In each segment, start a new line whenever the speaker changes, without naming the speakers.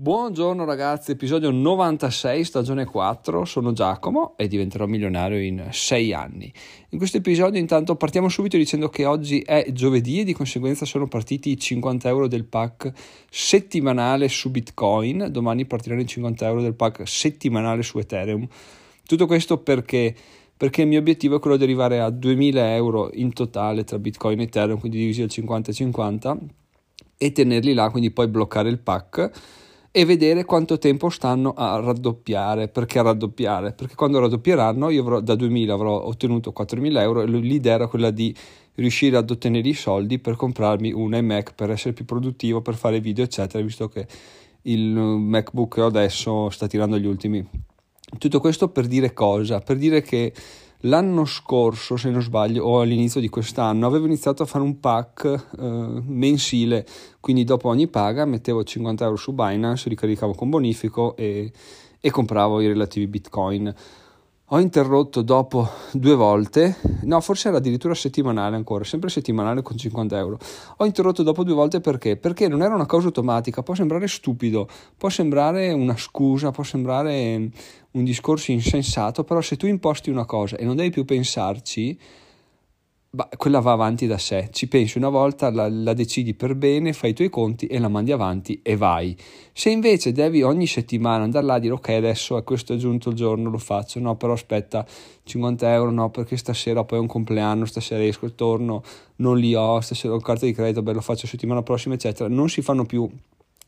Buongiorno ragazzi, episodio 96, stagione 4, sono Giacomo e diventerò milionario in 6 anni. In questo episodio intanto partiamo subito dicendo che oggi è giovedì e di conseguenza sono partiti i 50 euro del pack settimanale su Bitcoin, domani partiranno i 50 euro del pack settimanale su Ethereum. Tutto questo perché? Perché il mio obiettivo è quello di arrivare a 2000 euro in totale tra Bitcoin e Ethereum, quindi divisi al 50-50 e tenerli là, quindi poi bloccare il pack e vedere quanto tempo stanno a raddoppiare. Perché raddoppiare? Perché quando raddoppieranno io avrò, da 2000 avrò ottenuto 4000 euro e l'idea era quella di riuscire ad ottenere i soldi per comprarmi un iMac per essere più produttivo, per fare video eccetera, visto che il MacBook che ho adesso sta tirando gli ultimi. Tutto questo per dire cosa? Per dire che L'anno scorso, se non sbaglio, o all'inizio di quest'anno, avevo iniziato a fare un pack eh, mensile, quindi dopo ogni paga mettevo 50 euro su Binance, ricaricavo con bonifico e, e compravo i relativi bitcoin. Ho interrotto dopo due volte, no, forse era addirittura settimanale ancora, sempre settimanale con 50 euro. Ho interrotto dopo due volte perché? Perché non era una cosa automatica, può sembrare stupido, può sembrare una scusa, può sembrare un discorso insensato, però se tu imposti una cosa e non devi più pensarci, bah, quella va avanti da sé. Ci pensi una volta, la, la, decidi per bene, fai i tuoi conti e la mandi avanti e vai. Se invece devi ogni settimana andare là a dire ok adesso a questo è giunto il giorno, lo faccio, no però aspetta 50 euro, no perché stasera poi è un compleanno, stasera esco torno, non li ho, stasera ho carta di credito, beh lo faccio settimana prossima eccetera, non si fanno più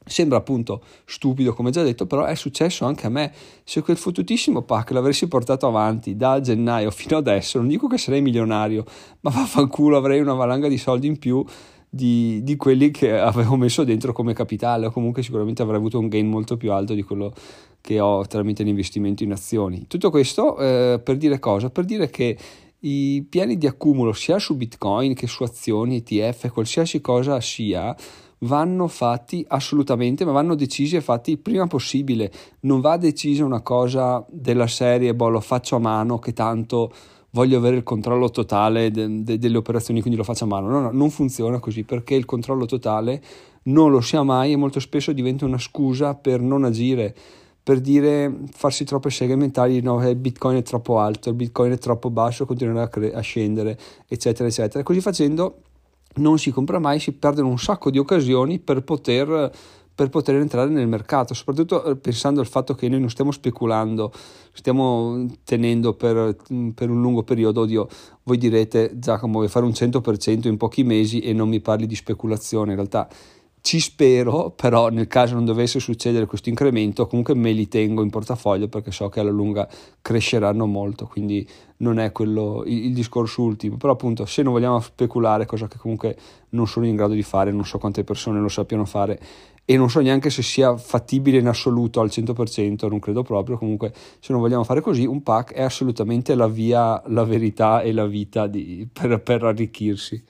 Sembra appunto stupido come già detto, però è successo anche a me. Se quel fottutissimo pack l'avessi portato avanti da gennaio fino adesso, non dico che sarei milionario, ma vaffanculo avrei una valanga di soldi in più di, di, quelli che avevo messo dentro come capitale o comunque sicuramente avrei avuto un gain molto più alto di quello che ho tramite l'investimento in azioni. Tutto questo eh, per dire cosa? Per dire che i piani di accumulo sia su Bitcoin che su azioni, ETF, qualsiasi cosa sia, vanno fatti assolutamente, ma vanno decisi e fatti prima possibile. Non va decisa una cosa della serie, boh, lo faccio a mano, che tanto voglio avere il controllo totale de- de- delle operazioni, quindi lo faccio a mano. No, no, non funziona così perché il controllo totale non lo si ha mai e molto spesso diventa una scusa per non agire. Per dire, farsi troppe seghe mentali, no, il bitcoin è troppo alto, il bitcoin è troppo basso, continuerà a, cre- a scendere, eccetera, eccetera. Così facendo non si compra mai, si perdono un sacco di occasioni per poter, per poter entrare nel mercato, soprattutto eh, pensando al fatto che noi non stiamo speculando, stiamo tenendo per, per un lungo periodo. Oddio, voi direte Giacomo vuoi fare un 100% in pochi mesi e non mi parli di speculazione, in realtà ci spero, però nel caso non dovesse succedere questo incremento, comunque me li tengo in portafoglio perché so che alla lunga cresceranno molto, quindi non è quello il, il, discorso ultimo. Però appunto, se non vogliamo speculare, cosa che comunque non sono in grado di fare, non so quante persone lo sappiano fare e non so neanche se sia fattibile in assoluto al 100%, non credo proprio, comunque se non vogliamo fare così, un pack è assolutamente la via, la verità e la vita di, per, per arricchirsi.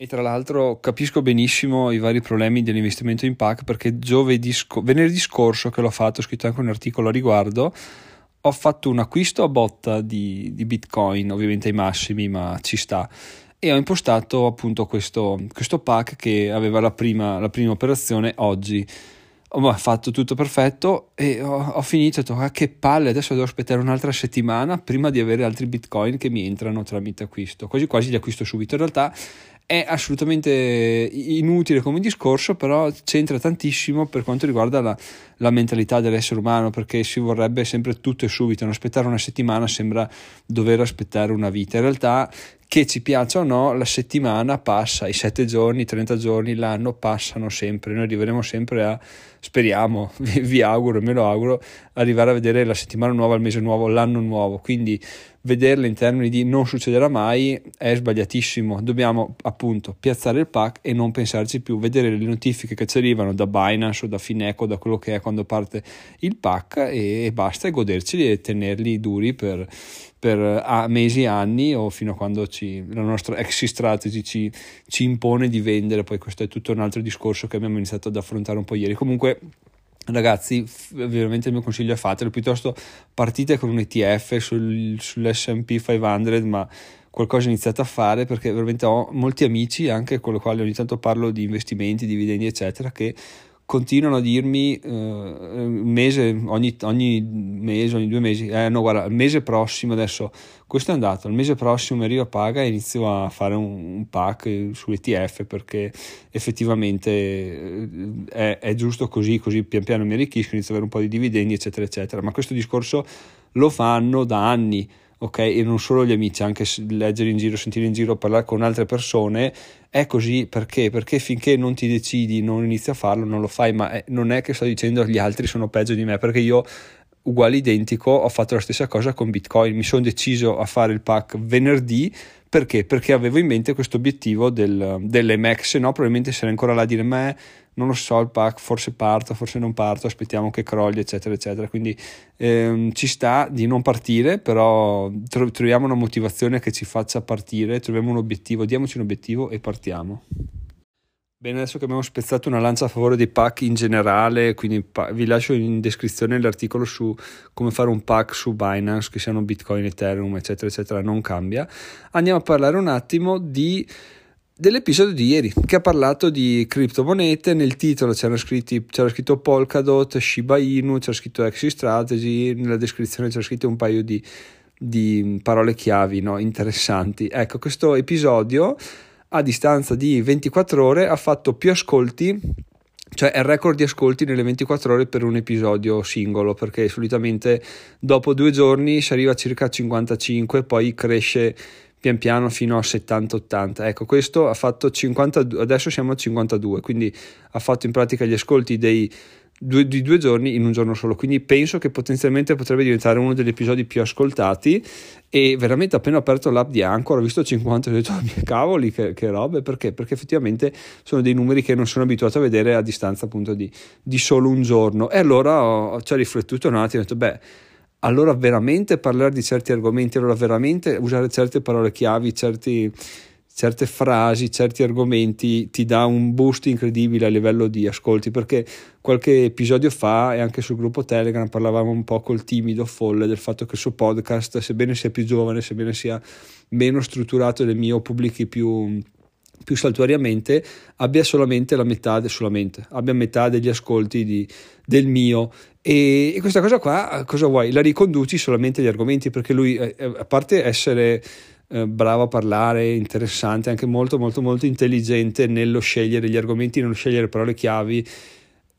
E tra l'altro capisco benissimo i vari problemi dell'investimento in PAC perché giovedì sc- venerdì scorso che l'ho fatto, ho scritto anche un articolo a riguardo, ho fatto un acquisto a botta di, di Bitcoin, ovviamente ai massimi, ma ci sta. E ho impostato appunto questo, questo pack che aveva la prima, la prima operazione oggi. Ho fatto tutto perfetto e ho, ho finito, ho detto ah, che palle, adesso devo aspettare un'altra settimana prima di avere altri bitcoin che mi entrano tramite acquisto. Quasi quasi li acquisto subito. In realtà è assolutamente inutile come discorso, però c'entra tantissimo per quanto riguarda la, la, mentalità dell'essere umano, perché si vorrebbe sempre tutto e subito, non aspettare una settimana sembra dover aspettare una vita. In realtà, che ci piaccia o no, la settimana passa, i sette giorni, i 30 giorni, l'anno passano sempre, noi arriveremo sempre a, speriamo, vi, auguro, me lo auguro, arrivare a vedere la settimana nuova, il mese nuovo, l'anno nuovo, quindi vederla in termini di non succederà mai è sbagliatissimo. Dobbiamo appunto piazzare il pack e non pensarci più, vedere le notifiche che ci arrivano da Binance o da Fineco, da quello che è quando parte il pack e, e basta e goderceli e tenerli duri per, per a, mesi, anni o fino a quando ci, la nostra exit strategy ci, ci impone di vendere. Poi questo è tutto un altro discorso che abbiamo iniziato ad affrontare un po' ieri. Comunque ragazzi veramente il mio consiglio è fatelo piuttosto partite con un ETF sul, sull'S&P 500 ma qualcosa iniziate a fare perché veramente ho molti amici anche con i quali ogni tanto parlo di investimenti, dividendi eccetera che continuano a dirmi uh, un mese, ogni, ogni, mese, ogni due mesi, eh no guarda, il mese prossimo adesso, questo è andato, il mese prossimo mi arriva paga e inizio a fare un, un pack sull'ETF perché effettivamente eh, è, è, giusto così, così pian piano mi arricchisco, inizio ad avere un po' di dividendi eccetera eccetera, ma questo discorso lo fanno da anni ok? E non solo gli amici, anche leggere in giro, sentire in giro, parlare con altre persone, è così perché? Perché finché non ti decidi, non inizi a farlo, non lo fai, ma è, non è che sto dicendo gli altri sono peggio di me, perché io uguale identico ho fatto la stessa cosa con Bitcoin, mi sono deciso a fare il pack venerdì perché? Perché avevo in mente questo obiettivo del, dell'MX, no? Probabilmente sarei ancora là a dire, ma non lo so il pack, forse parto, forse non parto, aspettiamo che crolli, eccetera, eccetera. Quindi ehm, ci sta di non partire, però tro- troviamo una motivazione che ci faccia partire, troviamo un obiettivo, diamoci un obiettivo e partiamo. Bene, adesso che abbiamo spezzato una lancia a favore dei pack in generale, quindi vi lascio in descrizione l'articolo su come fare un pack su Binance, che siano Bitcoin, Ethereum, eccetera, eccetera, non cambia. Andiamo a parlare un attimo di dell'episodio di ieri che ha parlato di criptomonete. Nel titolo c'era, scritto Polkadot, Shiba Inu, c'era scritto Exit Strategy, nella descrizione c'era scritto un paio di, di parole chiavi no? interessanti. Ecco, questo episodio a distanza di 24 ore ha fatto più ascolti cioè è il record di ascolti nelle 24 ore per un episodio singolo perché solitamente dopo due giorni si arriva a circa 55 poi cresce pian piano fino a 70-80. Ecco, questo ha fatto 50, adesso siamo a 52, quindi ha fatto in pratica gli ascolti dei due, di due giorni in un giorno solo. Quindi penso che potenzialmente potrebbe diventare uno degli episodi più ascoltati. E veramente appena ho aperto l'app di Anchor ho visto 50 e ho detto, oh, cavoli, che, che, robe, perché? Perché effettivamente sono dei numeri che non sono abituato a vedere a distanza appunto di, di solo un giorno. E allora ho, ci ho riflettuto un attimo e ho detto, beh allora veramente parlare di certi argomenti, allora veramente usare certe parole chiavi, certi, certe frasi, certi argomenti ti dà un boost incredibile a livello di ascolti perché qualche episodio fa e anche sul gruppo Telegram parlavamo un po' col timido folle del fatto che il suo podcast sebbene sia più giovane, sebbene sia meno strutturato del mio, pubblichi più più saltuariamente abbia solamente la metà, solamente, abbia metà degli ascolti di, del mio e, e, questa cosa qua cosa vuoi? La riconduci solamente agli argomenti perché lui eh, eh, a parte essere eh, bravo a parlare, interessante, anche molto molto molto intelligente nello scegliere gli argomenti, nello scegliere parole chiavi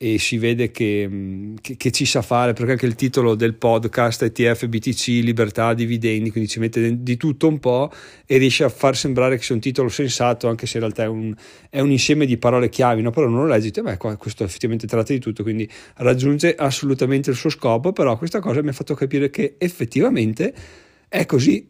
e si vede che, mm, che, che, ci sa fare perché anche il titolo del podcast ETF BTC libertà dividendi quindi ci mette di tutto un po' e riesce a far sembrare che sia un titolo sensato anche se in realtà è un, è un insieme di parole chiavi no? però non lo leggi beh questo effettivamente tratta di tutto quindi raggiunge assolutamente il suo scopo però questa cosa mi ha fatto capire che effettivamente è così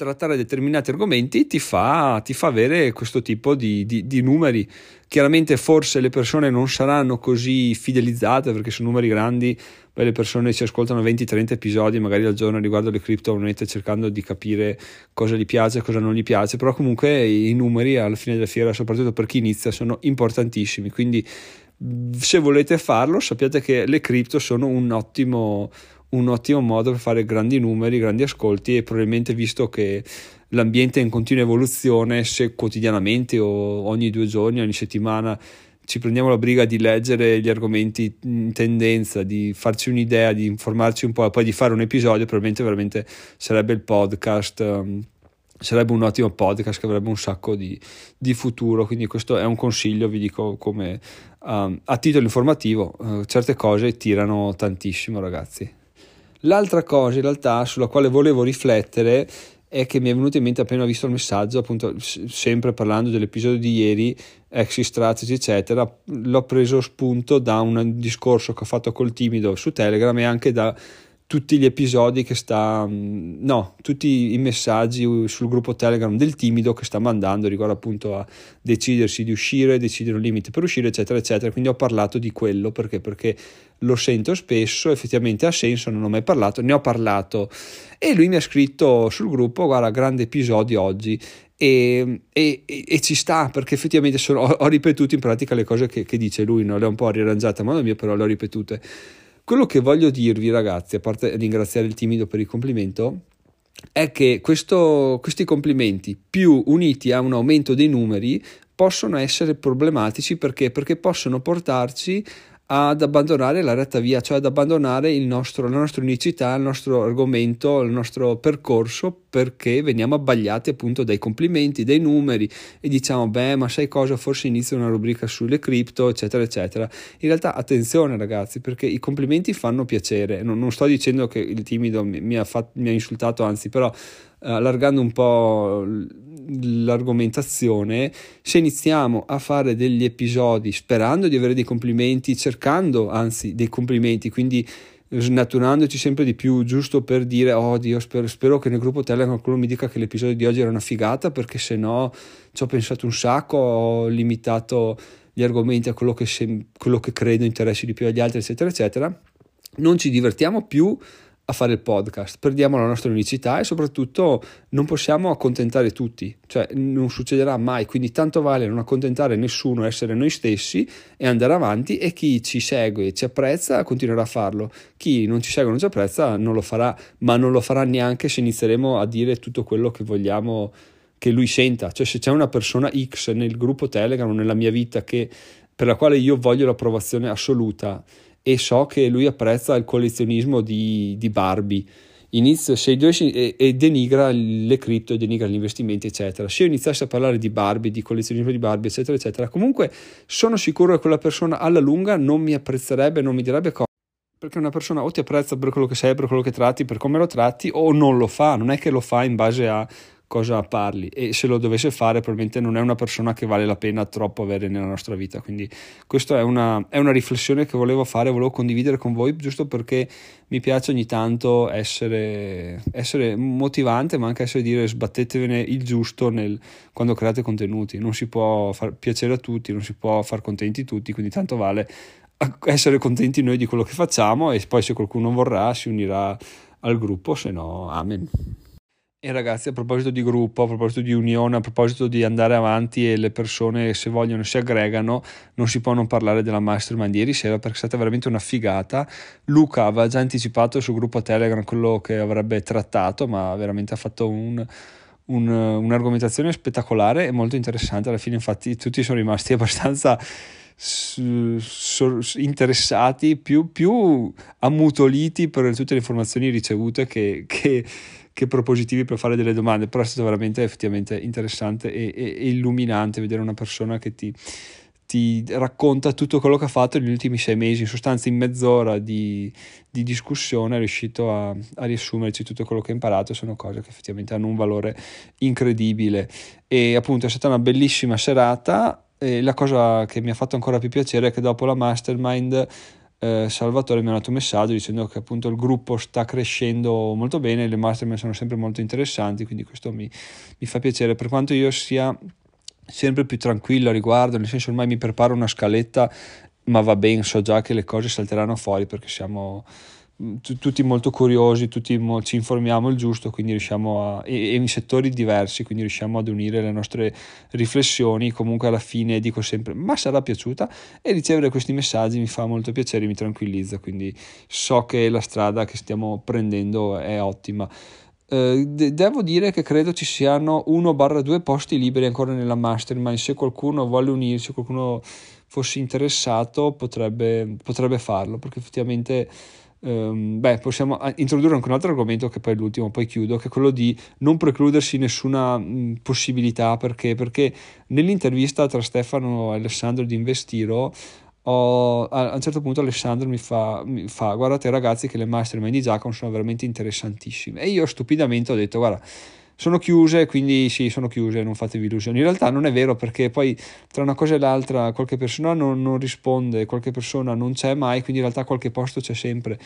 trattare determinati argomenti ti fa, ti fa avere questo tipo di, di, di, numeri. Chiaramente forse le persone non saranno così fidelizzate perché sono numeri grandi, poi le persone ci ascoltano 20-30 episodi magari al giorno riguardo le criptomonete cercando di capire cosa gli piace e cosa non gli piace, però comunque i numeri alla fine della fiera, soprattutto per chi inizia, sono importantissimi. Quindi se volete farlo sappiate che le cripto sono un ottimo un ottimo modo per fare grandi numeri, grandi ascolti e probabilmente visto che l'ambiente è in continua evoluzione, se quotidianamente o ogni due giorni, ogni settimana ci prendiamo la briga di leggere gli argomenti in tendenza, di farci un'idea, di informarci un po' e poi di fare un episodio, probabilmente veramente sarebbe il podcast. Um, sarebbe un ottimo podcast che avrebbe un sacco di, di, futuro. Quindi, questo è un consiglio, vi dico come um, a titolo informativo. Uh, certe cose tirano tantissimo, ragazzi. L'altra cosa in realtà sulla quale volevo riflettere è che mi è venuto in mente appena ho visto il messaggio, appunto sempre parlando dell'episodio di ieri, exit strategy eccetera, l'ho preso spunto da un discorso che ho fatto col timido su Telegram e anche da tutti gli episodi che sta, mm, no, tutti i messaggi sul gruppo Telegram del timido che sta mandando riguardo appunto a decidersi di uscire, decidere un limite per uscire, eccetera, eccetera. Quindi ho parlato di quello perché? Perché lo sento spesso, effettivamente ha senso, non ho mai parlato, ne ho parlato e lui mi ha scritto sul gruppo, guarda, grande episodio oggi e, e, e, ci sta perché effettivamente sono, ho, ho, ripetuto in pratica le cose che, che dice lui, no? le ho un po' riarrangiate a modo mio, però le ho ripetute. Quello che voglio dirvi, ragazzi, a parte ringraziare il timido per il complimento, è che questo, questi complimenti più uniti a un aumento dei numeri possono essere problematici perché? Perché possono portarci ad abbandonare la retta via, cioè ad abbandonare nostro, la nostra unicità, il nostro argomento, il nostro percorso, perché veniamo abbagliati appunto dai complimenti, dai numeri e diciamo, beh, ma sai cosa, forse inizio una rubrica sulle cripto, eccetera, eccetera. In realtà, attenzione ragazzi, perché i complimenti fanno piacere. Non, non sto dicendo che il timido mi, mi, ha, fatto, mi ha insultato, anzi, però allargando un po' l'argomentazione, se iniziamo a fare degli episodi sperando di avere dei complimenti, cercando anzi dei complimenti, quindi snaturandoci sempre di più, giusto per dire, oh Dio, spero, spero, che nel gruppo Telegram qualcuno mi dica che l'episodio di oggi era una figata, perché se no ci ho pensato un sacco, ho limitato gli argomenti a quello che, sem- quello che credo interessi di più agli altri, eccetera, eccetera. Non ci divertiamo più a fare il podcast, perdiamo la nostra unicità e soprattutto non possiamo accontentare tutti, cioè non succederà mai, quindi tanto vale non accontentare nessuno, essere noi stessi e andare avanti e chi ci segue e ci apprezza continuerà a farlo, chi non ci segue e non ci apprezza non lo farà, ma non lo farà neanche se inizieremo a dire tutto quello che vogliamo che lui senta, cioè se c'è una persona X nel gruppo Telegram o nella mia vita che, per la quale io voglio l'approvazione assoluta e so che lui apprezza il collezionismo di, di Barbie. Inizio, se e, e, denigra le cripto, denigra gli investimenti, eccetera. Se io iniziassi a parlare di Barbie, di collezionismo di Barbie, eccetera, eccetera, comunque sono sicuro che quella persona alla lunga non mi apprezzerebbe, non mi direbbe cose. Perché una persona o ti apprezza per quello che sei, per quello che tratti, per come lo tratti, o non lo fa, non è che lo fa in base a cosa parli. E se lo dovesse fare probabilmente non è una persona che vale la pena troppo avere nella nostra vita. Quindi questa è una, è una riflessione che volevo fare volevo condividere con voi giusto perché mi piace ogni tanto essere, essere motivante ma anche essere dire sbattetevene il giusto nel, quando create contenuti. Non si può far piacere a tutti non si può far contenti tutti quindi tanto vale essere contenti noi di quello che facciamo e poi se qualcuno vorrà si unirà al gruppo se no amen e ragazzi, a proposito di gruppo, a proposito di unione, a proposito di andare avanti e le persone se vogliono si aggregano, non si può non parlare della mastermind ieri sera perché è stata veramente una figata. Luca aveva già anticipato sul gruppo Telegram quello che avrebbe trattato, ma veramente ha fatto un, un, un'argomentazione spettacolare e molto interessante. Alla fine, infatti, tutti sono rimasti abbastanza interessati, più, più ammutoliti per tutte le informazioni ricevute che, che che propositivi per fare delle domande, però è stato veramente effettivamente interessante e, e, e illuminante vedere una persona che ti, ti, racconta tutto quello che ha fatto negli ultimi sei mesi, in sostanza in mezz'ora di, di discussione è riuscito a, a, riassumerci tutto quello che ha imparato, sono cose che effettivamente hanno un valore incredibile. E appunto è stata una bellissima serata e la cosa che mi ha fatto ancora più piacere è che dopo la mastermind eh, Salvatore mi ha dato un messaggio dicendo che appunto il gruppo sta crescendo molto bene, le mastermind sono sempre molto interessanti, quindi questo mi, mi fa piacere. Per quanto io sia sempre più tranquillo a riguardo, nel senso ormai mi preparo una scaletta, ma va bene, so già che le cose salteranno fuori perché siamo tutti molto curiosi, tutti mo- ci informiamo il giusto, quindi riusciamo a, e, e, in settori diversi, quindi riusciamo ad unire le nostre riflessioni. Comunque alla fine dico sempre, ma sarà piaciuta? E ricevere questi messaggi mi fa molto piacere, mi tranquillizza, quindi so che la strada che stiamo prendendo è ottima. Uh, de- devo dire che credo ci siano 1-2 posti liberi ancora nella mastermind. Se qualcuno vuole unirsi, qualcuno fosse interessato, potrebbe, potrebbe farlo perché effettivamente Um, beh, possiamo introdurre anche un altro argomento che poi è l'ultimo, poi chiudo, che è quello di non precludersi nessuna mh, possibilità, perché? Perché nell'intervista tra Stefano e Alessandro di Investiro, ho, a, un certo punto Alessandro mi fa, mi fa, guardate ragazzi che le mastermind di Giacomo sono veramente interessantissime, e io stupidamente ho detto, guarda, sono chiuse, quindi sì, sono chiuse, non fatevi illusioni. In realtà non è vero perché poi tra una cosa e l'altra qualche persona non, non risponde, qualche persona non c'è mai, quindi in realtà qualche posto c'è sempre.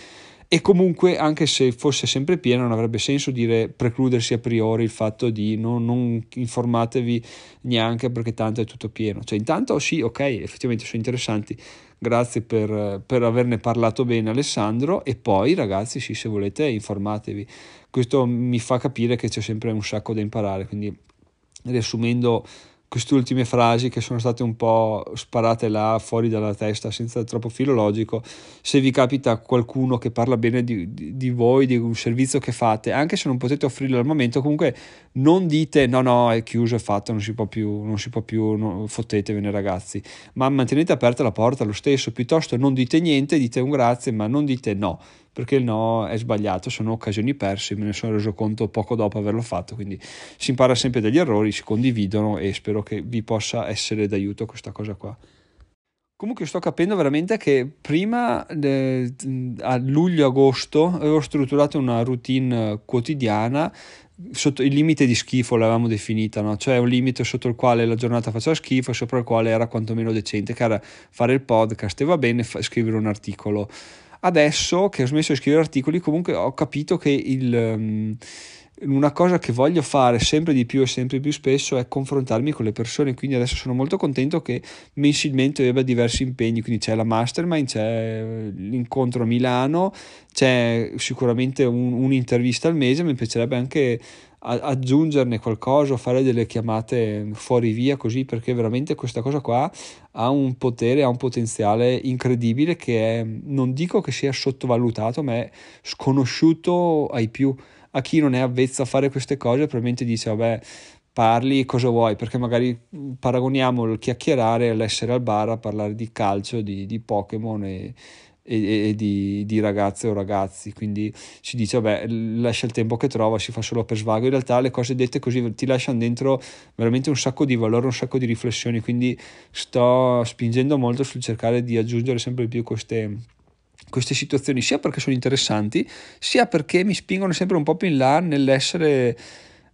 E comunque, anche se fosse sempre pieno, non avrebbe senso dire precludersi a priori il fatto di non, non informatevi neanche perché tanto è tutto pieno. Cioè, intanto sì, ok, effettivamente sono interessanti. Grazie per, per averne parlato bene, Alessandro. E poi, ragazzi, sì, se volete, informatevi questo mi fa capire che c'è sempre un sacco da imparare, quindi riassumendo queste ultime frasi che sono state un po' sparate là fuori dalla testa senza troppo filologico, se vi capita qualcuno che parla bene di, di, di, voi, di un servizio che fate, anche se non potete offrirlo al momento, comunque non dite no no è chiuso, è fatto, non si può più, non si può più, no, fottetevene ragazzi, ma mantenete aperta la porta lo stesso, piuttosto non dite niente, dite un grazie, ma non dite no perché il no è sbagliato, sono occasioni perse, me ne sono reso conto poco dopo averlo fatto, quindi si impara sempre dagli errori, si condividono e spero che vi possa essere d'aiuto questa cosa qua. Comunque sto capendo veramente che prima de, a luglio-agosto avevo strutturato una routine quotidiana sotto il limite di schifo l'avevamo definita, no? cioè un limite sotto il quale la giornata faceva schifo e sopra il quale era quantomeno decente, che era fare il podcast e va bene fa- scrivere un articolo adesso che ho smesso di scrivere articoli, comunque ho capito che il, um, una cosa che voglio fare sempre di più e sempre più spesso è confrontarmi con le persone. Quindi adesso sono molto contento che mensilmente abbia diversi impegni. Quindi c'è la mastermind, c'è l'incontro a Milano, c'è sicuramente un, un'intervista al mese. Mi piacerebbe anche aggiungerne qualcosa o fare delle chiamate fuori via così perché veramente questa cosa qua ha un potere, ha un potenziale incredibile che è, non dico che sia sottovalutato ma è sconosciuto ai più. A chi non è avvezzo a fare queste cose probabilmente dice vabbè parli cosa vuoi perché magari paragoniamo il chiacchierare all'essere al bar a parlare di calcio, di, di Pokémon e e, e di, di, ragazze o ragazzi, quindi si dice vabbè lascia il tempo che trova, si fa solo per svago, in realtà le cose dette così ti lasciano dentro veramente un sacco di valore, un sacco di riflessioni, quindi sto spingendo molto sul cercare di aggiungere sempre più queste, queste situazioni, sia perché sono interessanti, sia perché mi spingono sempre un po' più in là nell'essere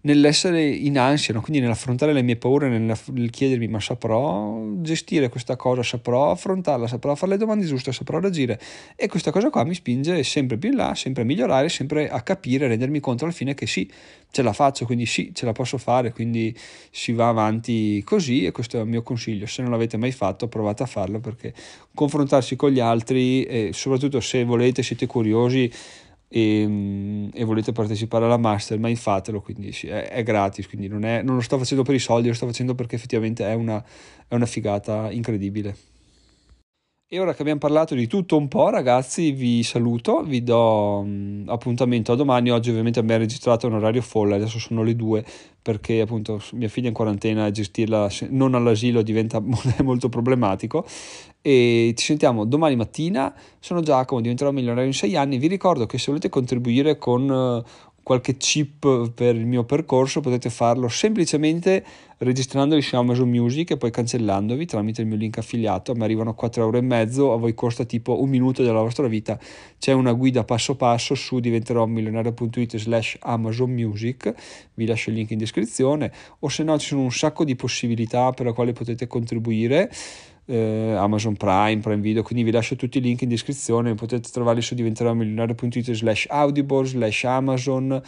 nell'essere in ansia, no? quindi nell'affrontare le mie paure, nel chiedermi ma saprò gestire questa cosa, saprò affrontarla, saprò fare le domande giuste, saprò reagire? E questa cosa qua mi spinge sempre più in là, sempre a migliorare, sempre a capire, a rendermi conto alla fine che sì, ce la faccio, quindi sì, ce la posso fare, quindi si va avanti così e questo è il mio consiglio, se non l'avete mai fatto provate a farlo perché confrontarsi con gli altri e soprattutto se volete, siete curiosi, e, ehm, e, volete partecipare alla mastermind fatelo quindi sì, è, è, gratis quindi non, è, non, lo sto facendo per i soldi lo sto facendo perché effettivamente è una, è una figata incredibile e ora che abbiamo parlato di tutto un po', ragazzi, vi saluto, vi do um, appuntamento a domani. Oggi ovviamente abbiamo registrato un orario folle, adesso sono le due perché appunto mia figlia è in quarantena e gestirla non all'asilo diventa molto problematico. E ci sentiamo domani mattina. Sono Giacomo, diventerò milionario in sei anni. Vi ricordo che se volete contribuire con uh, qualche chip per il mio percorso potete farlo semplicemente registrandovi su Amazon Music e poi cancellandovi tramite il mio link affiliato. Mi arrivano 4 euro e mezzo a voi costa tipo un minuto della vostra vita. C'è una guida passo passo su diventerò milionario.it slash Amazon Music. Vi lascio il link in descrizione. O se no ci sono un sacco di possibilità per le quali potete contribuire eh, Amazon Prime, Prime Video, quindi vi lascio tutti i link in descrizione, potete trovarli su diventeròmilionario.it slash audible, slash Amazon,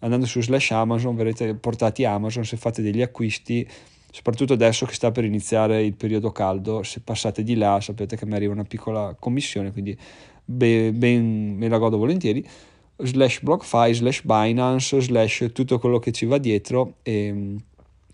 andando su slash Amazon verrete portati Amazon se fate degli acquisti, soprattutto adesso che sta per iniziare il periodo caldo, se passate di là sapete che mi arriva una piccola commissione, quindi ben, ben me la godo volentieri slash BlockFi, slash Binance, slash tutto quello che ci va dietro e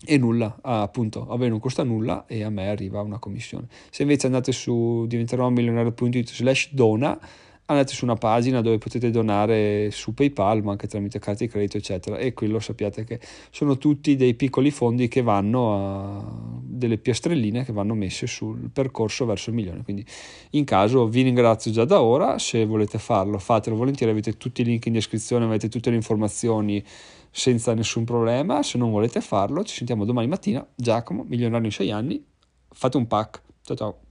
e nulla, ah, appunto, a voi non costa nulla e a me arriva una commissione. Se invece andate su diventerò milionario.it slash dona, andate su una pagina dove potete donare su PayPal, ma anche tramite carte di credito, eccetera. E quello sappiate che sono tutti dei piccoli fondi che vanno a delle piastrelline che vanno messe sul percorso verso il milione. Quindi, in caso, vi ringrazio già da ora. Se volete farlo, fatelo volentieri. Avete tutti i link in descrizione, avete tutte le informazioni senza nessun problema. Se non volete farlo, ci sentiamo domani mattina. Giacomo, milionario in 6 anni. Fate un pack. Ciao ciao.